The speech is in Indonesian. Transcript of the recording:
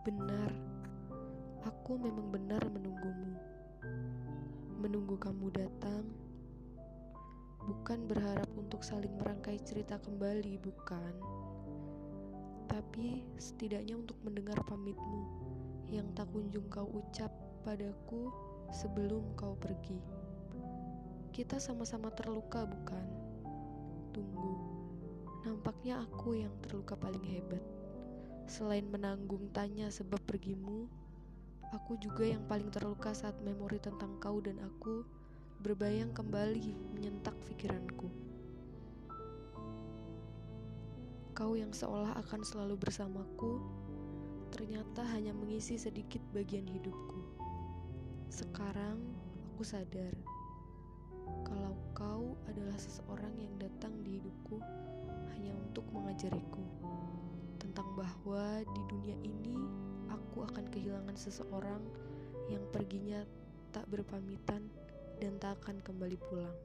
Benar, aku memang benar menunggumu. Menunggu kamu datang, bukan berharap untuk saling merangkai cerita kembali, bukan. Tapi setidaknya untuk mendengar pamitmu yang tak kunjung kau ucap padaku sebelum kau pergi. Kita sama-sama terluka, bukan? Tunggu, nampaknya aku yang terluka paling hebat. Selain menanggung tanya sebab pergimu, aku juga yang paling terluka saat memori tentang kau dan aku berbayang kembali menyentak pikiranku. Kau yang seolah akan selalu bersamaku, ternyata hanya mengisi sedikit bagian hidupku. Sekarang aku sadar kalau kau adalah seseorang yang datang di hidupku hanya untuk mengajariku bahwa di dunia ini aku akan kehilangan seseorang yang perginya tak berpamitan dan tak akan kembali pulang.